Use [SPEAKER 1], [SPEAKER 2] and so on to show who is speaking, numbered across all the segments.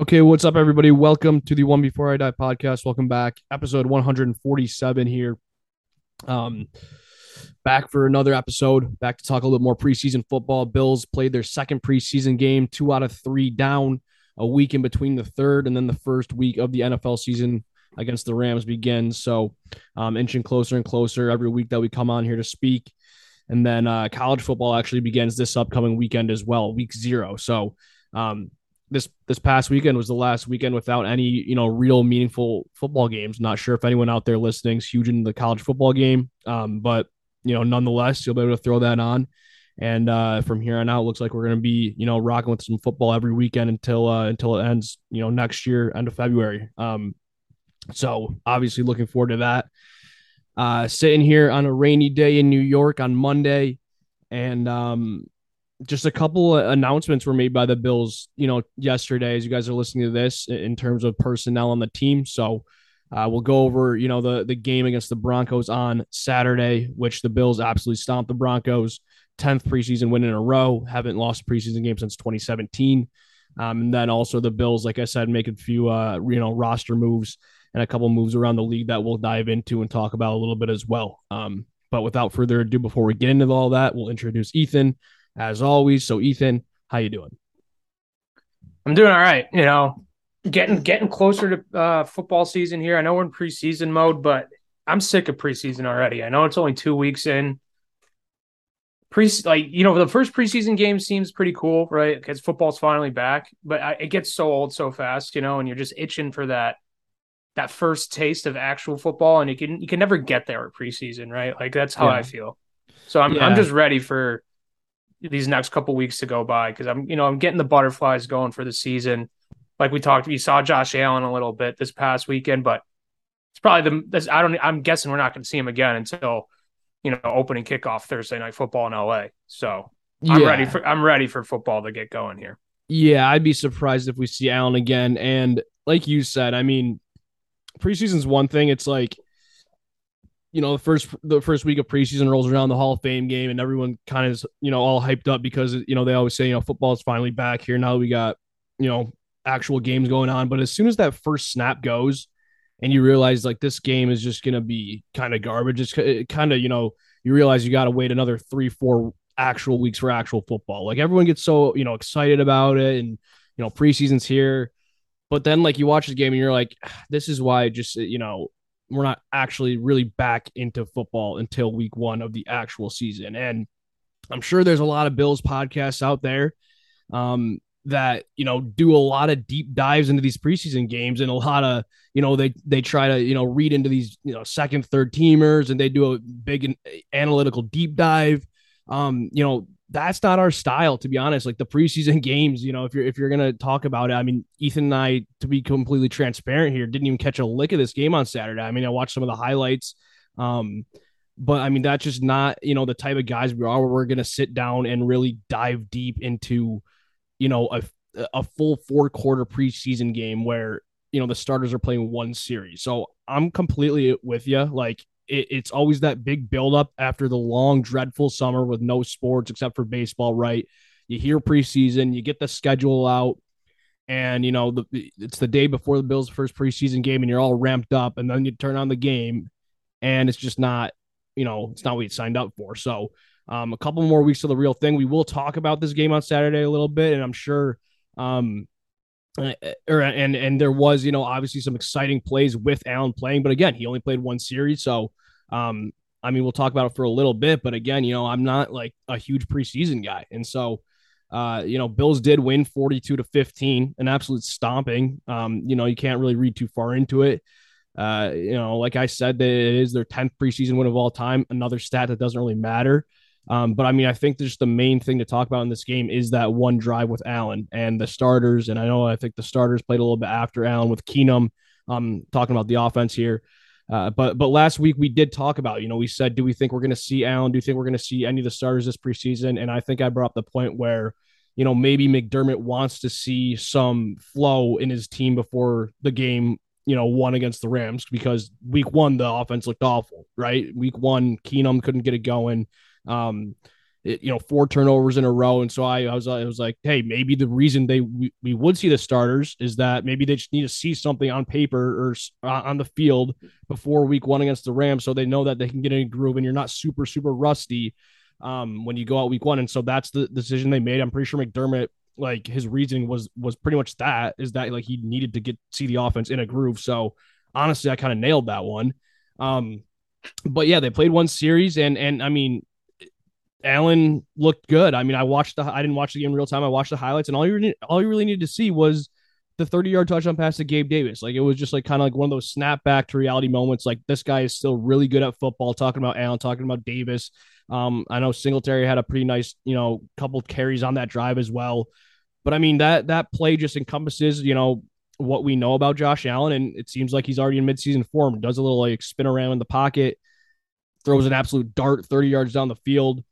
[SPEAKER 1] Okay, what's up, everybody? Welcome to the One Before I Die podcast. Welcome back, episode 147 here. Um, back for another episode. Back to talk a little more preseason football. Bills played their second preseason game, two out of three down. A week in between the third and then the first week of the NFL season against the Rams begins. So, um, inching closer and closer every week that we come on here to speak. And then uh, college football actually begins this upcoming weekend as well, week zero. So, um, this this past weekend was the last weekend without any you know real meaningful football games. Not sure if anyone out there listening is huge in the college football game, um, but you know nonetheless you'll be able to throw that on. And uh, from here on out, looks like we're going to be you know rocking with some football every weekend until uh, until it ends you know next year end of February. Um, so obviously looking forward to that. Uh, sitting here on a rainy day in New York on Monday, and um, just a couple announcements were made by the Bills, you know, yesterday as you guys are listening to this in terms of personnel on the team. So uh, we'll go over, you know, the the game against the Broncos on Saturday, which the Bills absolutely stomped the Broncos. 10th preseason win in a row, haven't lost a preseason game since 2017. Um, and then also the Bills, like I said, making a few, uh, you know, roster moves and a couple moves around the league that we'll dive into and talk about a little bit as well. Um, but without further ado, before we get into all that, we'll introduce Ethan as always. So Ethan, how you doing?
[SPEAKER 2] I'm doing all right. You know, getting getting closer to uh, football season here. I know we're in preseason mode, but I'm sick of preseason already. I know it's only two weeks in. Pre like you know the first preseason game seems pretty cool, right? Because football's finally back, but I, it gets so old so fast, you know, and you're just itching for that that first taste of actual football, and you can you can never get there at preseason, right? Like that's how yeah. I feel. So I'm yeah. I'm just ready for these next couple weeks to go by because I'm, you know, I'm getting the butterflies going for the season. Like we talked, you saw Josh Allen a little bit this past weekend, but it's probably the. This, I don't. I'm guessing we're not going to see him again until, you know, opening kickoff Thursday night football in LA. So I'm ready for. I'm ready for football to get going here.
[SPEAKER 1] Yeah, I'd be surprised if we see Allen again. And like you said, I mean, preseason's one thing. It's like you know the first the first week of preseason rolls around the Hall of Fame game and everyone kind of is you know all hyped up because you know they always say you know football is finally back here. Now we got you know actual games going on. But as soon as that first snap goes and you realize like this game is just gonna be kind of garbage it's it kind of you know you realize you got to wait another three four actual weeks for actual football. Like everyone gets so you know excited about it and you know preseason's here. But then like you watch the game and you're like ah, this is why just you know we're not actually really back into football until week one of the actual season. And I'm sure there's a lot of Bills podcasts out there um, that you know do a lot of deep dives into these preseason games and a lot of you know they they try to you know read into these you know second third teamers and they do a big analytical deep dive. Um, you know that's not our style to be honest. Like the preseason games you know if you're if you're gonna talk about it i mean ethan and i to be completely transparent here didn't even catch a lick of this game on saturday. I mean i watched some of the highlights um but i mean that's just not you know the type of guys we are we're gonna sit down and really dive deep into you know a, a full four quarter preseason game where you know the starters are playing one series. So i'm completely with you like it, it's always that big buildup after the long, dreadful summer with no sports except for baseball, right? You hear preseason, you get the schedule out, and you know the it's the day before the Bills' first preseason game, and you're all ramped up, and then you turn on the game, and it's just not, you know, it's not what you signed up for. So, um, a couple more weeks to the real thing. We will talk about this game on Saturday a little bit, and I'm sure, um, uh, or and and there was you know obviously some exciting plays with Allen playing, but again he only played one series, so um, I mean we'll talk about it for a little bit, but again you know I'm not like a huge preseason guy, and so uh, you know Bills did win 42 to 15, an absolute stomping. Um, you know you can't really read too far into it. Uh, you know, like I said, that it is their 10th preseason win of all time. Another stat that doesn't really matter. Um, but I mean, I think just the main thing to talk about in this game is that one drive with Allen and the starters. And I know I think the starters played a little bit after Allen with Keenum. Um, talking about the offense here. Uh, but but last week we did talk about, you know, we said, do we think we're going to see Allen? Do you think we're going to see any of the starters this preseason? And I think I brought up the point where, you know, maybe McDermott wants to see some flow in his team before the game, you know, one against the Rams because week one the offense looked awful, right? Week one, Keenum couldn't get it going. Um, it, you know, four turnovers in a row. And so I, I was, I was like, hey, maybe the reason they we, we would see the starters is that maybe they just need to see something on paper or uh, on the field before week one against the Rams, so they know that they can get in a groove and you're not super super rusty um, when you go out week one. And so that's the decision they made. I'm pretty sure McDermott like his reasoning was was pretty much that is that like he needed to get see the offense in a groove. So honestly, I kind of nailed that one. Um, but yeah, they played one series and and I mean Allen looked good. I mean, I watched the I didn't watch the game in real time. I watched the highlights, and all you really, all you really needed to see was the 30 yard touchdown pass to Gabe Davis. Like it was just like kind of like one of those snap back to reality moments. Like this guy is still really good at football. Talking about Allen, talking about Davis. Um, I know Singletary had a pretty nice, you know, couple carries on that drive as well. But I mean that that play just encompasses, you know, what we know about Josh Allen, and it seems like he's already in midseason form. Does a little like spin around in the pocket, throws an absolute dart 30 yards down the field.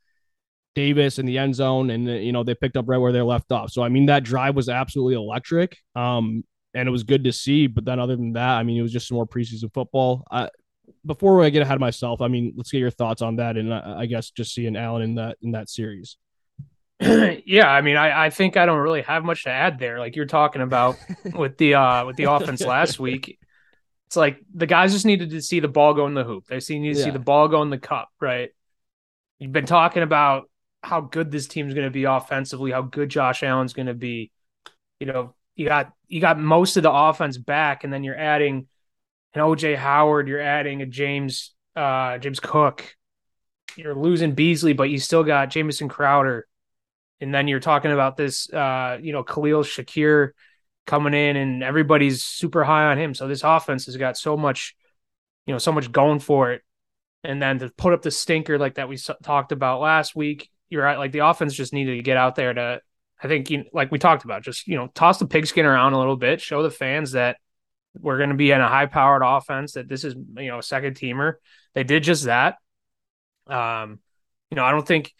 [SPEAKER 1] Davis in the end zone, and you know they picked up right where they left off. So I mean that drive was absolutely electric, um, and it was good to see. But then other than that, I mean it was just some more preseason football. I, before I get ahead of myself, I mean let's get your thoughts on that, and I, I guess just seeing Allen in that in that series.
[SPEAKER 2] yeah, I mean, I, I think I don't really have much to add there. Like you're talking about with the uh with the offense last week, it's like the guys just needed to see the ball go in the hoop. They see need to yeah. see the ball go in the cup, right? You've been talking about how good this team's going to be offensively, how good Josh Allen's going to be. You know, you got you got most of the offense back, and then you're adding an OJ Howard, you're adding a James uh, James Cook, you're losing Beasley, but you still got Jamison Crowder, and then you're talking about this, uh, you know, Khalil Shakir coming in, and everybody's super high on him. So this offense has got so much, you know, so much going for it. And then to put up the stinker like that we talked about last week, you're right. Like the offense just needed to get out there to, I think, you, like we talked about, just, you know, toss the pigskin around a little bit, show the fans that we're going to be in a high powered offense, that this is, you know, a second teamer. They did just that. Um, you know, I don't think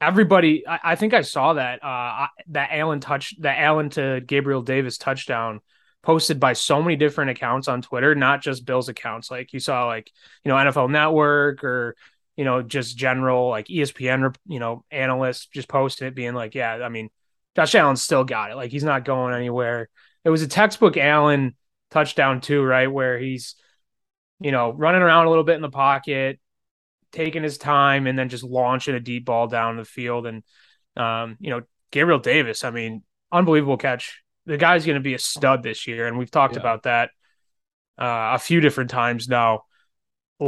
[SPEAKER 2] everybody, I, I think I saw that, uh, that Allen touch, that Allen to Gabriel Davis touchdown posted by so many different accounts on Twitter, not just Bills accounts. Like you saw, like, you know, NFL Network or, you know, just general like ESPN, you know, analysts just posted it being like, yeah, I mean, Josh Allen still got it. Like he's not going anywhere. It was a textbook Allen touchdown too, right? Where he's, you know, running around a little bit in the pocket, taking his time, and then just launching a deep ball down the field. And, um, you know, Gabriel Davis, I mean, unbelievable catch. The guy's going to be a stud this year. And we've talked yeah. about that uh, a few different times now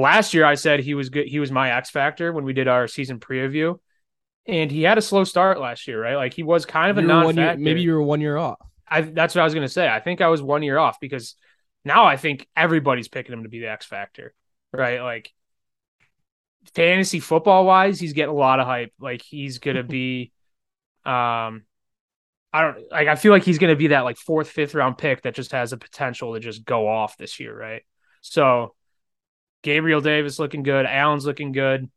[SPEAKER 2] last year I said he was good. He was my X factor when we did our season preview, and he had a slow start last year, right? Like he was kind of a non-factor.
[SPEAKER 1] maybe you were one year off.
[SPEAKER 2] I that's what I was going to say. I think I was one year off because now I think everybody's picking him to be the X factor, right? Like fantasy football wise, he's getting a lot of hype. Like he's going to be, um, I don't like. I feel like he's going to be that like fourth, fifth round pick that just has a potential to just go off this year, right? So Gabriel Davis looking good. Allen's looking good.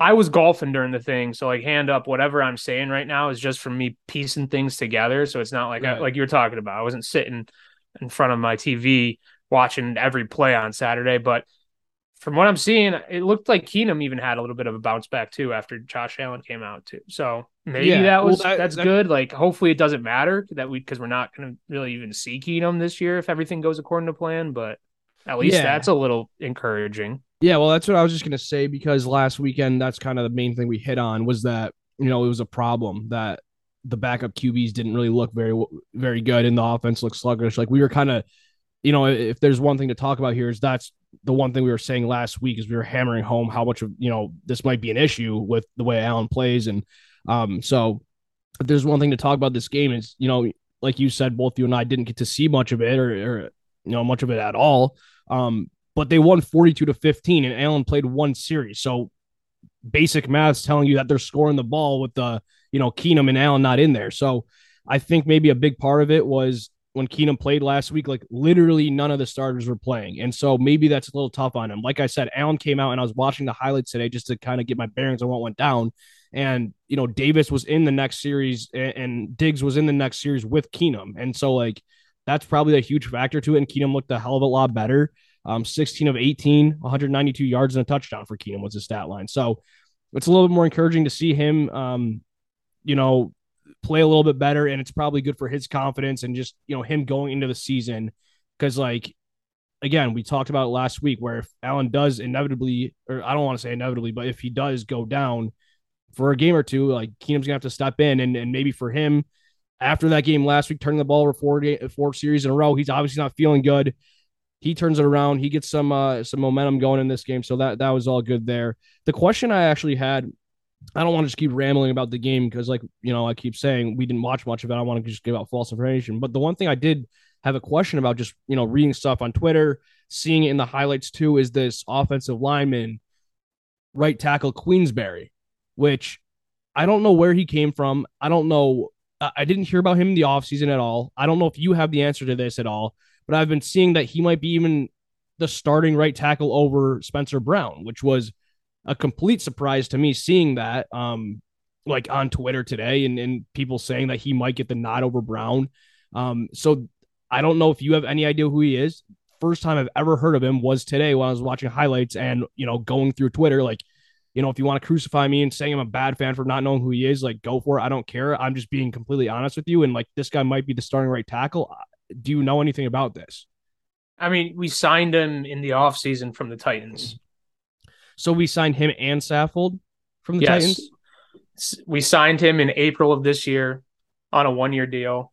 [SPEAKER 2] I was golfing during the thing, so like hand up, whatever I'm saying right now is just from me piecing things together. So it's not like right. I, like you were talking about. I wasn't sitting in front of my TV watching every play on Saturday, but from what I'm seeing, it looked like Keenum even had a little bit of a bounce back too after Josh Allen came out too. So maybe yeah, that was well, that, that's that, good. Like hopefully it doesn't matter that we because we're not going to really even see Keenum this year if everything goes according to plan. But at least yeah. that's a little encouraging.
[SPEAKER 1] Yeah, well, that's what I was just gonna say because last weekend, that's kind of the main thing we hit on was that you know it was a problem that the backup QBs didn't really look very very good, and the offense looked sluggish. Like we were kind of, you know, if there's one thing to talk about here is that's the one thing we were saying last week is we were hammering home how much of you know this might be an issue with the way Allen plays, and um, so if there's one thing to talk about this game is you know like you said, both you and I didn't get to see much of it or, or you know much of it at all. Um, but they won 42 to 15 and Allen played one series. So basic maths telling you that they're scoring the ball with the, you know, Keenum and Allen not in there. So I think maybe a big part of it was when Keenum played last week, like literally none of the starters were playing. And so maybe that's a little tough on him. Like I said, Allen came out and I was watching the highlights today just to kind of get my bearings on what went down. And, you know, Davis was in the next series and, and Diggs was in the next series with Keenum. And so, like, that's probably a huge factor to it. And Keenum looked a hell of a lot better. Um, 16 of 18, 192 yards and a touchdown for Keenum was his stat line. So it's a little bit more encouraging to see him, um, you know, play a little bit better, and it's probably good for his confidence and just you know him going into the season because like again we talked about last week where if Allen does inevitably, or I don't want to say inevitably, but if he does go down for a game or two, like Keenum's gonna have to step in, and and maybe for him after that game last week, turning the ball over four four series in a row, he's obviously not feeling good. He turns it around. He gets some uh, some momentum going in this game, so that that was all good there. The question I actually had, I don't want to just keep rambling about the game because, like you know, I keep saying we didn't watch much of it. I want to just give out false information. But the one thing I did have a question about, just you know, reading stuff on Twitter, seeing it in the highlights too, is this offensive lineman, right tackle Quessenberry, which I don't know where he came from. I don't know I didn't hear about him in the offseason at all. I don't know if you have the answer to this at all, but I've been seeing that he might be even the starting right tackle over Spencer Brown, which was a complete surprise to me seeing that um like on Twitter today and, and people saying that he might get the nod over Brown. Um, so I don't know if you have any idea who he is. First time I've ever heard of him was today when I was watching highlights and you know going through Twitter like you know, if you want to crucify me and saying I'm a bad fan for not knowing who he is, like go for it. I don't care. I'm just being completely honest with you. And like this guy might be the starting right tackle. Do you know anything about this?
[SPEAKER 2] I mean, we signed him in the offseason from the Titans.
[SPEAKER 1] So we signed him and Saffold from the yes. Titans?
[SPEAKER 2] We signed him in April of this year on a one year deal.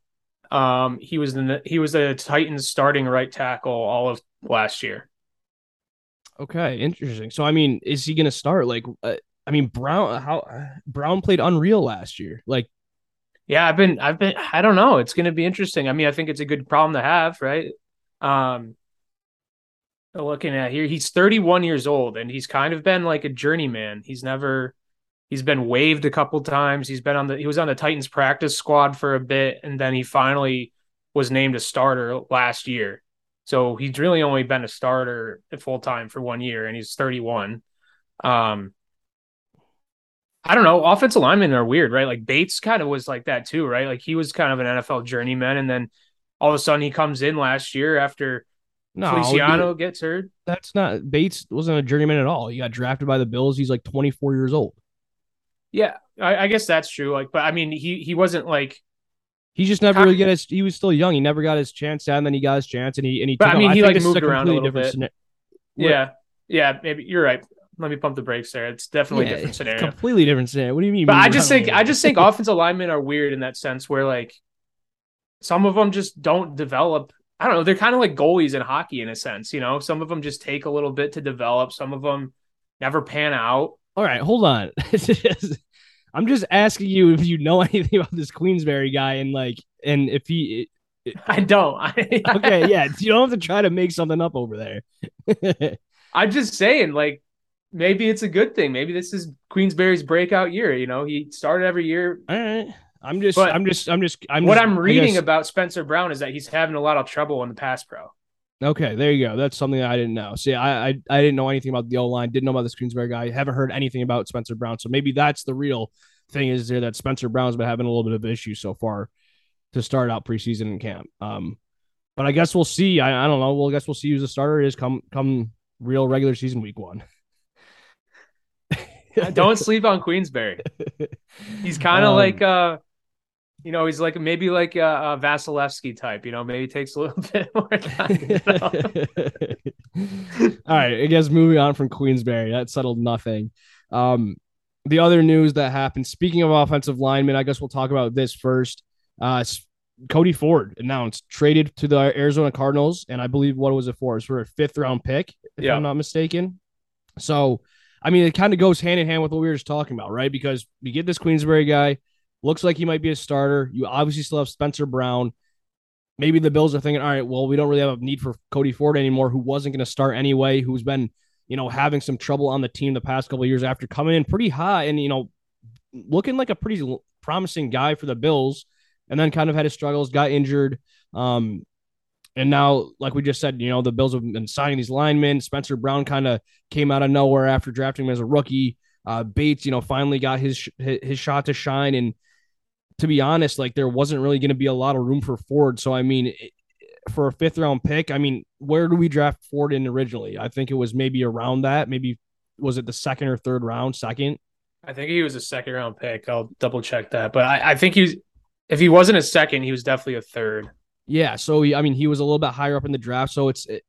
[SPEAKER 2] Um, he was the he was the Titans starting right tackle all of last year.
[SPEAKER 1] Okay, interesting. So I mean, is he going to start? Like, uh, I mean, Brown how Brown played unreal last year. Like,
[SPEAKER 2] yeah, I've been, I've been, I don't know. It's going to be interesting. I mean, I think it's a good problem to have, right? Um, looking at here, he's 31 years old, and he's kind of been like a journeyman. He's never, he's been waived a couple times. He's been on the, he was on the Titans practice squad for a bit, and then he finally was named a starter last year. So he's really only been a starter full time for one year, and he's 31. Um, I don't know. Offensive linemen are weird, right? Like Bates kind of was like that too, right? Like he was kind of an NFL journeyman, and then all of a sudden he comes in last year after no, Feliciano gets hurt.
[SPEAKER 1] That's not Bates wasn't a journeyman at all. He got drafted by the Bills. He's like 24 years old.
[SPEAKER 2] Yeah, I, I guess that's true. Like, but I mean, he he wasn't like
[SPEAKER 1] he just never really got his. He was still young. He never got his chance, and then he got his chance, and he and he.
[SPEAKER 2] But I mean, he I like moved around a little bit. Scenario. Yeah, yeah, maybe you're right. Let me pump the brakes there. It's definitely yeah, a different scenario.
[SPEAKER 1] Completely different scenario. What do you mean?
[SPEAKER 2] But I just think I just think offensive linemen are weird in that sense, where like some of them just don't develop. I don't know. They're kind of like goalies in hockey in a sense. You know, some of them just take a little bit to develop. Some of them never pan out.
[SPEAKER 1] All right, hold on. I'm just asking you if you know anything about this Quessenberry guy and like, and if he.
[SPEAKER 2] It, I don't.
[SPEAKER 1] okay, yeah, you don't have to try to make something up over there.
[SPEAKER 2] I'm just saying, like, maybe it's a good thing. Maybe this is Quessenberry's breakout year. You know, he started every year.
[SPEAKER 1] All right. I'm just, but I'm just, I'm just, I'm.
[SPEAKER 2] What
[SPEAKER 1] just,
[SPEAKER 2] I'm reading about Spencer Brown is that he's having a lot of trouble in the pass pro.
[SPEAKER 1] Okay, there you go. That's something I didn't know. See, I, I I didn't know anything about the O line. Didn't know about the Quessenberry guy. Haven't heard anything about Spencer Brown. So maybe that's the real thing is there that Spencer Brown's been having a little bit of issue so far to start out preseason in camp. Um, but I guess we'll see. I, I don't know. Well, I guess we'll see who the starter is come come real regular season week one.
[SPEAKER 2] don't sleep on Quessenberry. He's kind of um, like uh you know, he's like maybe like a, a Vasilevskiy type, you know, maybe takes a little bit more time.
[SPEAKER 1] All right, I guess moving on from Quessenberry, that settled nothing. Um, the other news that happened, speaking of offensive linemen, I guess we'll talk about this first. Uh, Cody Ford announced traded to the Arizona Cardinals, and I believe what was it for? It's for a fifth round pick, if yeah. I'm not mistaken. So, I mean, it kind of goes hand in hand with what we were just talking about, right? Because we get this Quessenberry guy, Looks like he might be a starter. You obviously still have Spencer Brown. Maybe the Bills are thinking, all right, well, we don't really have a need for Cody Ford anymore, who wasn't going to start anyway, who's been, you know, having some trouble on the team the past couple years after coming in pretty high and, you know, looking like a pretty promising guy for the Bills, and then kind of had his struggles, got injured. Um, and now, like we just said, you know, the Bills have been signing these linemen. Spencer Brown kind of came out of nowhere after drafting him as a rookie. Uh, Bates, you know, finally got his his shot to shine, and to be honest, like there wasn't really going to be a lot of room for Ford. So I mean, for a fifth round pick, I mean, where do we draft Ford in originally? I think it was maybe around that. Maybe was it the second or third round? Second.
[SPEAKER 2] I think he was a second round pick. I'll double check that, but I, I think he's if he wasn't a second, he was definitely a third.
[SPEAKER 1] Yeah, so he, I mean, he was a little bit higher up in the draft, so it's it,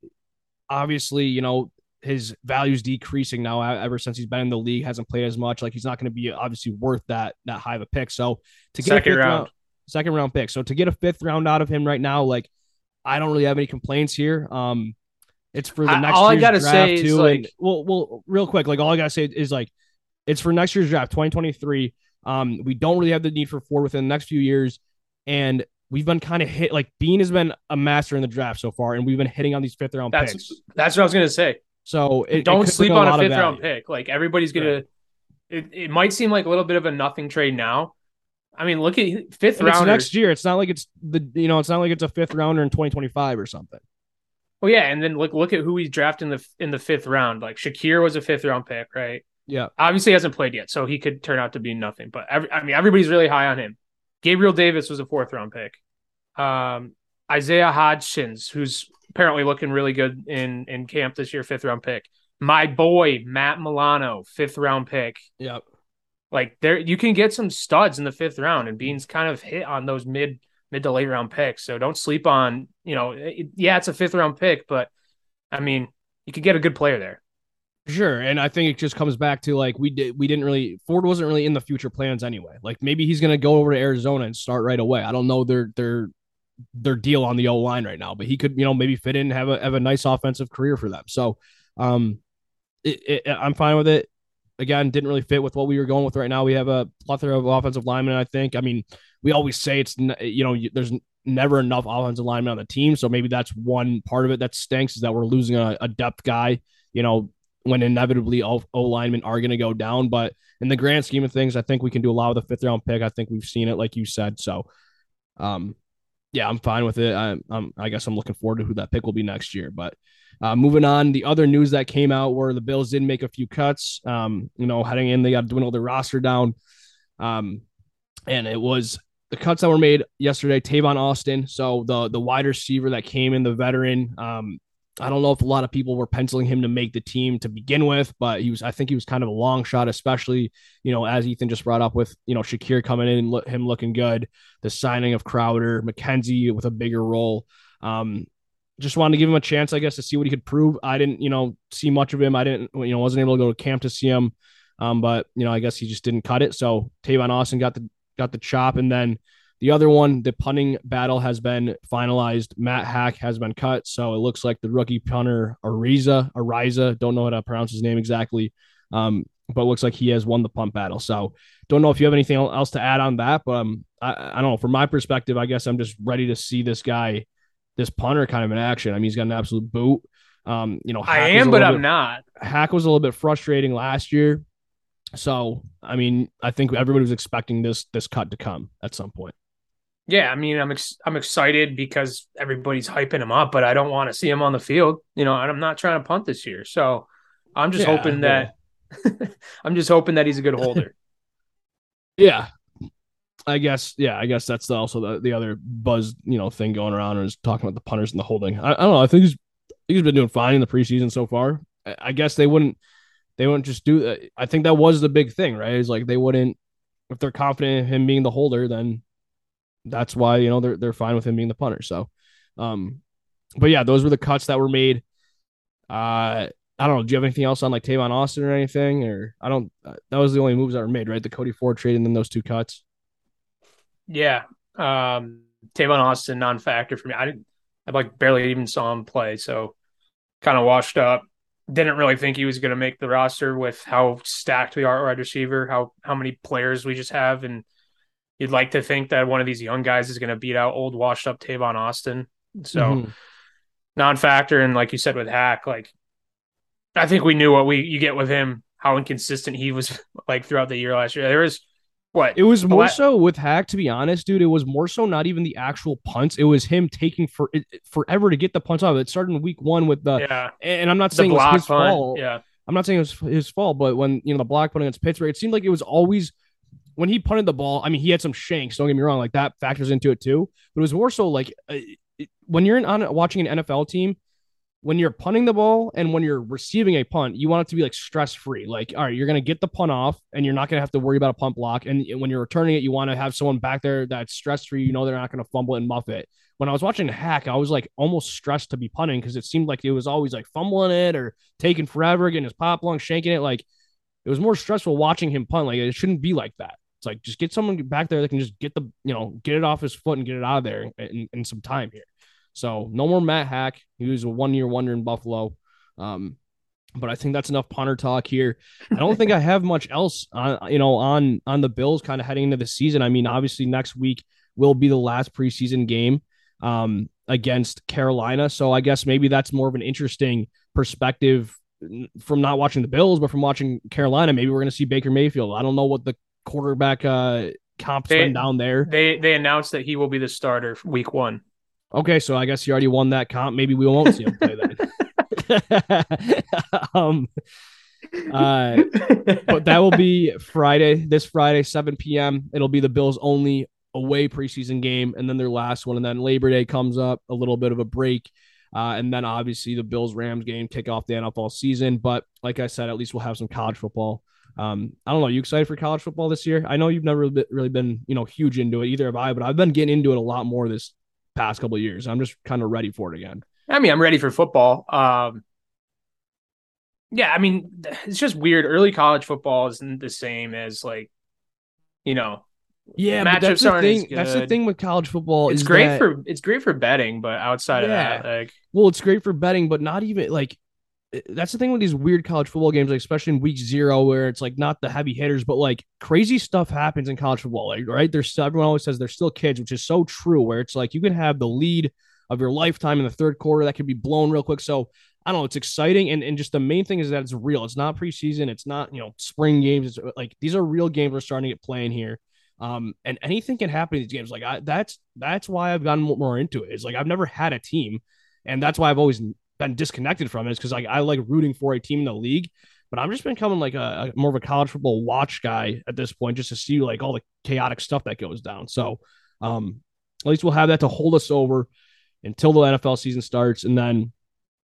[SPEAKER 1] obviously you know his value's decreasing now ever since he's been in the league, hasn't played as much. Like he's not going to be obviously worth that that high of a pick. So to get
[SPEAKER 2] second
[SPEAKER 1] a
[SPEAKER 2] round.
[SPEAKER 1] round, second round pick, so to get a fifth round out of him right now, like I don't really have any complaints here. Um, it's for the
[SPEAKER 2] I-
[SPEAKER 1] next
[SPEAKER 2] all I gotta
[SPEAKER 1] draft
[SPEAKER 2] say is,
[SPEAKER 1] too.
[SPEAKER 2] like-
[SPEAKER 1] and well, well, real quick, like all I gotta say is like it's for next year's draft, 2023. Um, we don't really have the need for four within the next few years, and we've been kind of hit. Like Beane has been a master in the draft so far, and we've been hitting on these fifth round
[SPEAKER 2] That's
[SPEAKER 1] picks.
[SPEAKER 2] that's what I was gonna say.
[SPEAKER 1] So it, it
[SPEAKER 2] Don't
[SPEAKER 1] could
[SPEAKER 2] sleep on a fifth round pick. Like everybody's gonna. It, it might seem like a little bit of a nothing trade now. I mean, look at fifth round
[SPEAKER 1] next year. It's not like it's the you know it's not like it's a fifth rounder in 2025 or something.
[SPEAKER 2] Well, yeah, and then look look at who he's drafted in the in the fifth round. Like Shakir was a fifth round pick, right?
[SPEAKER 1] Yeah,
[SPEAKER 2] Obviously, he hasn't played yet, so he could turn out to be nothing. But every, I mean, everybody's really high on him. Gabriel Davis was a fourth round pick. Um, Isaiah Hodgins, who's apparently looking really good in in camp this year, fifth round pick. My boy Matt Milano, fifth round pick.
[SPEAKER 1] Yep.
[SPEAKER 2] Like there, you can get some studs in the fifth round, and Beane's kind of hit on those mid mid to late round picks. So don't sleep on. You know, it, yeah, it's a fifth round pick, but I mean, you could get a good player there.
[SPEAKER 1] Sure, and I think it just comes back to like we did we didn't really Ford wasn't really in the future plans anyway. Like maybe he's gonna go over to Arizona and start right away. I don't know their their their deal on the O line right now, but he could you know maybe fit in have a have a nice offensive career for them. So, um, it, it, I'm fine with it. Again, didn't really fit with what we were going with right now. We have a plethora of offensive linemen. I think. I mean, we always say it's you know there's never enough offensive linemen on the team, so maybe that's one part of it that stinks is that we're losing a, a depth guy. You know, when inevitably O linemen are going to go down. But in the grand scheme of things, I think we can do a lot with a fifth round pick. I think we've seen it, like you said. So, um, yeah, I'm fine with it. I, I'm, I guess I'm looking forward to who that pick will be next year. But uh, moving on, the other news that came out where the Bills did make a few cuts. Um, you know, heading in, they got to dwindle their roster down. Um, and it was the cuts that were made yesterday. Tavon Austin, so the the wide receiver that came in, the veteran. Um, I don't know if a lot of people were penciling him to make the team to begin with, but he was. I think he was kind of a long shot, especially you know as Ethan just brought up with you know Shakir coming in and lo- him looking good, the signing of Crowder, McKenzie with a bigger role. Um, just wanted to give him a chance, I guess, to see what he could prove. I didn't, you know, see much of him. I didn't, you know, wasn't able to go to camp to see him. Um, but you know, I guess he just didn't cut it. So Tavon Austin got the got the chop, and then the other one, the punting battle has been finalized. Matt Hack has been cut, so it looks like the rookie punter Ariza, Ariza, don't know how to pronounce his name exactly, um, but looks like he has won the punt battle. So don't know if you have anything else to add on that, but um, I, I don't know. From my perspective, I guess I'm just ready to see this guy, this punter, kind of in action. I mean, he's got an absolute boot. Um, you know,
[SPEAKER 2] I
[SPEAKER 1] Hack was
[SPEAKER 2] am, but I'm
[SPEAKER 1] bit-
[SPEAKER 2] not.
[SPEAKER 1] Hack was a little bit frustrating last year. So, I mean, I think everybody was expecting this this cut to come at some point.
[SPEAKER 2] Yeah, I mean, I'm ex- I'm excited because everybody's hyping him up, but I don't want to see him on the field. You know, and I'm not trying to punt this year, so I'm just
[SPEAKER 1] Yeah,
[SPEAKER 2] hoping that I'm just hoping that he's a good holder.
[SPEAKER 1] Yeah. I guess, yeah, I guess that's also the, the other buzz, you know, thing going around is talking about the punters and the holding. I, I don't know. I think he's I think he's been doing fine in the preseason so far. I, I guess they wouldn't they wouldn't just do that. I think that was the big thing, right? Is like they wouldn't if they're confident in him being the holder, then that's why, you know, they're they're fine with him being the punter. So um but yeah, those were the cuts that were made. Uh I don't know. Do you have anything else on like Tavon Austin or anything? Or I don't. Uh, that was the only moves that were made, right? The Cody Ford trade and then those two cuts.
[SPEAKER 2] yeah, um, Tavon Austin non-factor for me. I didn't, I like barely even saw him play, so kind of washed up. Didn't really think he was going to make the roster with how stacked we are at wide receiver, how how many players we just have, and you'd like to think that one of these young guys is going to beat out old washed up Tavon Austin. So
[SPEAKER 1] Mhm.
[SPEAKER 2] non-factor, and like you said with Hack, like I think we knew what we you get with him, how inconsistent he was like throughout the year last year. There was what
[SPEAKER 1] It was more so with Hack, to be honest, dude. It was more so not even the actual punts. It was him taking for it, forever to get the punts off. It started in week one with the,
[SPEAKER 2] yeah
[SPEAKER 1] and I'm not
[SPEAKER 2] the
[SPEAKER 1] saying it was his
[SPEAKER 2] punt,
[SPEAKER 1] fault.
[SPEAKER 2] yeah.
[SPEAKER 1] I'm not saying it was his fault, but when you know the block put against Pittsburgh, it seemed like it was always when he punted the ball. I mean, he had some shanks. Don't get me wrong, like that factors into it too. But it was more so like uh, when you're in, on watching an NFL team, when you're punting the ball and when you're receiving a punt, you want it to be like stress free. Like, all right, you're going to get the punt off and you're not going to have to worry about a punt block. And when you're returning it, you want to have someone back there that's stress free. You know, they're not going to fumble it and muff it. When I was watching Hack, I was like almost stressed to be punting because it seemed like it was always like fumbling it or taking forever, getting his pop long, shanking it. Like, it was more stressful watching him punt. Like, it shouldn't be like that. It's like just get someone back there that can just get the, you know, get it off his foot and get it out of there in, in some time here. So no more Matt Hack. He was a one year wonder in Buffalo. Um, but I think that's enough punter talk here. I don't think I have much else on you know on on the Bills kind of heading into the season. I mean, obviously next week will be the last preseason game um, against Carolina, so I guess maybe that's more of an interesting perspective from not watching the Bills, but from watching Carolina. Maybe we're going to see Baker Mayfield. I don't know what the quarterback uh, comp's
[SPEAKER 2] They-
[SPEAKER 1] down there.
[SPEAKER 2] They they announced that he will be the starter week one.
[SPEAKER 1] Okay, so I guess you already won that comp. Maybe we won't see him play then. um, uh, but that will be Friday, this Friday, 7 p.m. It'll be the Bills' only away preseason game, and then their last one. And then Labor Day comes up, a little bit of a break. Uh, and then obviously the Bills Rams game kick off the NFL season. But like I said, at least we'll have some college football. Um, I don't know. You excited for college football this year? I know you've never really been- really been, you know, huge into it. Either have I, but I've been getting into it a lot more this past couple of years. I'm just kind of ready for it again.
[SPEAKER 2] I mean, I'm ready for football. Um, yeah, I mean, it's just weird. Early college football isn't the same as like, you know,
[SPEAKER 1] Yeah,
[SPEAKER 2] Matchups
[SPEAKER 1] that's the
[SPEAKER 2] aren't
[SPEAKER 1] thing. That's the thing with college football.
[SPEAKER 2] it's great
[SPEAKER 1] that-
[SPEAKER 2] for it's great for betting, but outside
[SPEAKER 1] Yeah.
[SPEAKER 2] of that, like,
[SPEAKER 1] Well, it's great for betting, but not even like that's the thing with these weird college football games, like especially in week zero, where it's like not the heavy hitters, but like crazy stuff happens in college football. Like, right? There's still, everyone always says they're still kids, which is so true. Where it's like you can have the lead of your lifetime in the third quarter that could be blown real quick. So I don't know. It's exciting, and and just the main thing is that it's real. It's not preseason. It's not you know spring games. It's like these are real games we're starting to get playing here. Um, and anything can happen in these games. Like I, that's that's why I've gotten more into it. It's like I've never had a team, and that's why I've always been disconnected from it. Is because like I like rooting for a team in the league, but I'm just becoming like a, a more of a college football watch guy at this point, just to see like all the chaotic stuff that goes down. So, um, at least we'll have that to hold us over until the NFL season starts, and then.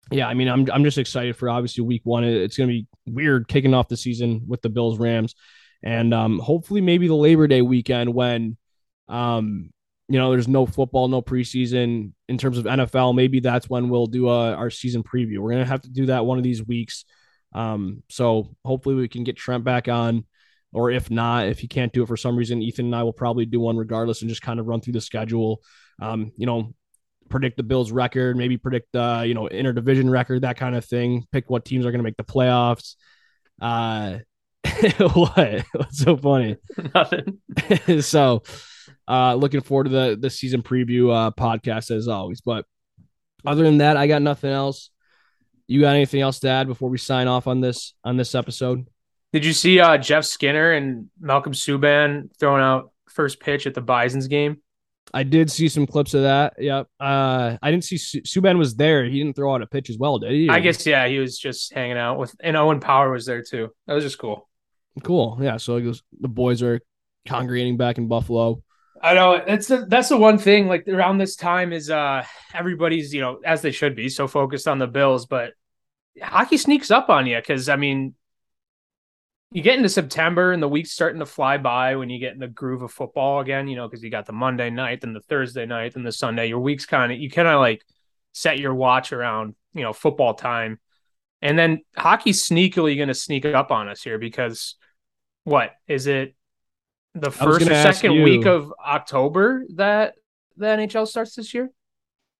[SPEAKER 1] Yeah, I mean, I'm I'm just excited for obviously week one. It's gonna be weird kicking off the season with the Bills Rams, and um, hopefully maybe the Labor Day weekend when, um, you know, there's no football, no preseason in terms of NFL. Maybe that's when we'll do uh, our season preview. We're gonna have to do that one of these weeks. Um, so hopefully we can get Trent back on, or if not, if he can't do it for some reason, Ethan and I will probably do one regardless and just kind of run through the schedule. Um, you know, predict the Bills record, maybe predict uh, you know, interdivision record, that kind of thing. Pick what teams are gonna make the playoffs. Uh what? What's so funny?
[SPEAKER 2] nothing.
[SPEAKER 1] so uh looking forward to the the season preview uh podcast as always. But other than that i got nothing else. You got anything else to add before we sign off on this on this episode?
[SPEAKER 2] Did you see uh, Jeff Skinner and Malcolm Subban throwing out first pitch at the Bison's game?
[SPEAKER 1] i did see some clips of that. Yep. Uh i didn't see Su- subban was there. He didn't throw out a pitch as well did he?
[SPEAKER 2] I guess yeah, he was just hanging out with, and Owen Power was there too. That was just cool.
[SPEAKER 1] cool. Yeah so guess the boys are congregating back in buffalo
[SPEAKER 2] I know that's the that's the one thing. Like around this time is uh everybody's you know as they should be so focused on the Bills, but hockey sneaks up on you because I mean you get into September and the week's starting to fly by when you get in the groove of football again. You know because you got the Monday night and the Thursday night and the Sunday. Your week's kind of you kind of like set your watch around you know football time, and then hockey's sneakily going to sneak up on us here because what is it? The first or second
[SPEAKER 1] you-
[SPEAKER 2] week of October that the NHL starts this year.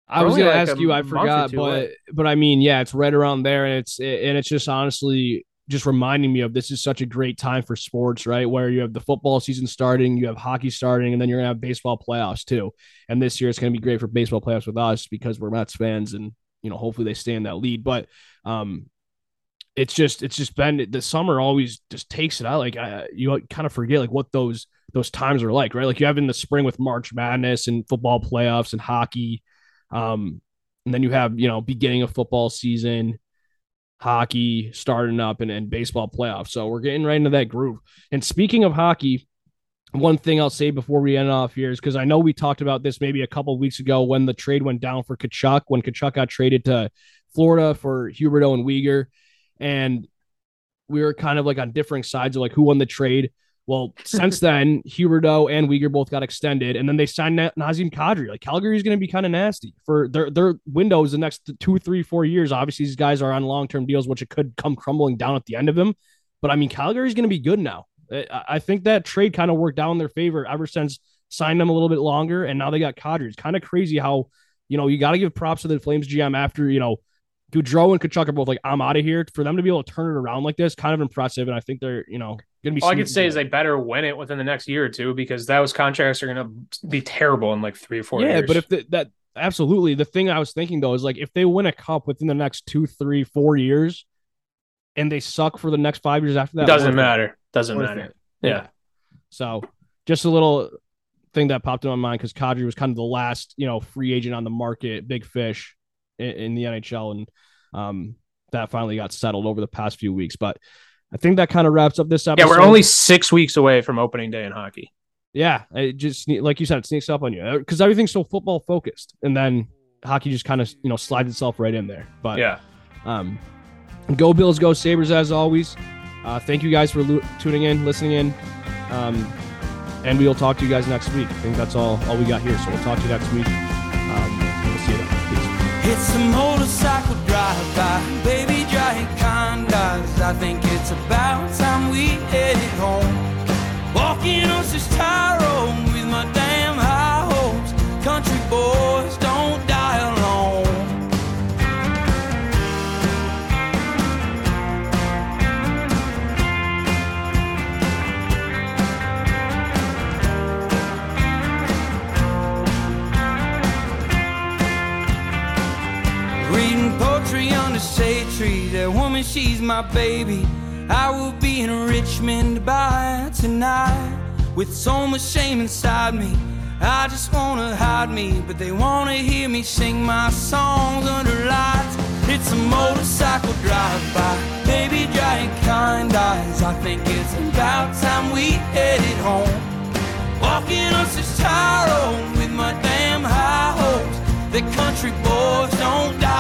[SPEAKER 1] I was
[SPEAKER 2] Only
[SPEAKER 1] gonna ask you. I forgot,
[SPEAKER 2] two
[SPEAKER 1] but
[SPEAKER 2] away.
[SPEAKER 1] but I mean, yeah, it's right around there, and it's and it's just honestly just reminding me of this is such a great time for sports, right? Where you have the football season starting, you have hockey starting, and then you're gonna have baseball playoffs too. And this year it's gonna be great for baseball playoffs with us because we're Mets fans, and you know hopefully they stay in that lead. But um, it's just it's just been the summer always just takes it out. Like I, you kind of forget like what those those times are like, right? Like you have in the spring with March Madness and football playoffs and hockey. Um, and then you have, you know, beginning of football season, hockey starting up and, and baseball playoffs. So we're getting right into that groove. And speaking of hockey, one thing I'll say before we end off here is because I know we talked about this maybe a couple weeks ago when the trade went down for Tkachuk, when Tkachuk got traded to Florida for Huberdeau and Weegar, and we were kind of like on differing sides of like who won the trade. Well, since then, Huberdeau and Weegar both got extended, and then they signed Nazem Kadri. Like Calgary is going to be kind of nasty for their their windows the next two, three, four years. Obviously, these guys are on long term deals, which it could come crumbling down at the end of them. But I mean, Calgary is going to be good now. I think that trade kind of worked out in their favor ever since signed them a little bit longer, and now they got Kadri. It's kind of crazy how you know you got to give props to the Flames GM after you know Gaudreau and Tkachuk are both like I'm out of here. For them to be able to turn it around like this, kind of impressive, and I think they're you know going to be.
[SPEAKER 2] All I could say is they better win it within the next year or two because those contracts are going to be terrible in like three or four.
[SPEAKER 1] Yeah,
[SPEAKER 2] years.
[SPEAKER 1] but if the, that absolutely the thing I was thinking though is like if they win a cup within the next two, three, four years, and they suck for the next five years after that,
[SPEAKER 2] it doesn't matter. It. Doesn't matter. It.
[SPEAKER 1] Yeah. yeah. So just a little thing that popped in my mind because Kadri was kind of the last, you know, free agent on the market, big fish in, in the NHL, and um, that finally got settled over the past few weeks. But I think that kind of wraps up this episode.
[SPEAKER 2] Yeah, we're only six weeks away from opening day in hockey.
[SPEAKER 1] Yeah, it just like you said, it sneaks up on you because everything's so football focused, and then hockey just kind of you know slides itself right in there. But
[SPEAKER 2] yeah,
[SPEAKER 1] um, go Bills, go Sabres as always. Uh, thank you guys for lo- tuning in, listening in. Um, and we'll talk to you guys next week. I think that's all all we got here. So we'll talk to you next week. Um, It's a motorcycle drive by, baby giant condos. I think it's about time we headed home. Walking on this Tyrone with my damn high hopes. Country boys the shade tree. That woman, she's my baby. I will be in Richmond by tonight with so much shame inside me. I just wanna hide me, but they wanna hear me sing my songs under lights. It's a motorcycle drive-by, baby giant kind eyes. I think it's about time we headed home. Walking on Tyrone with my damn high hopes. The country boys don't die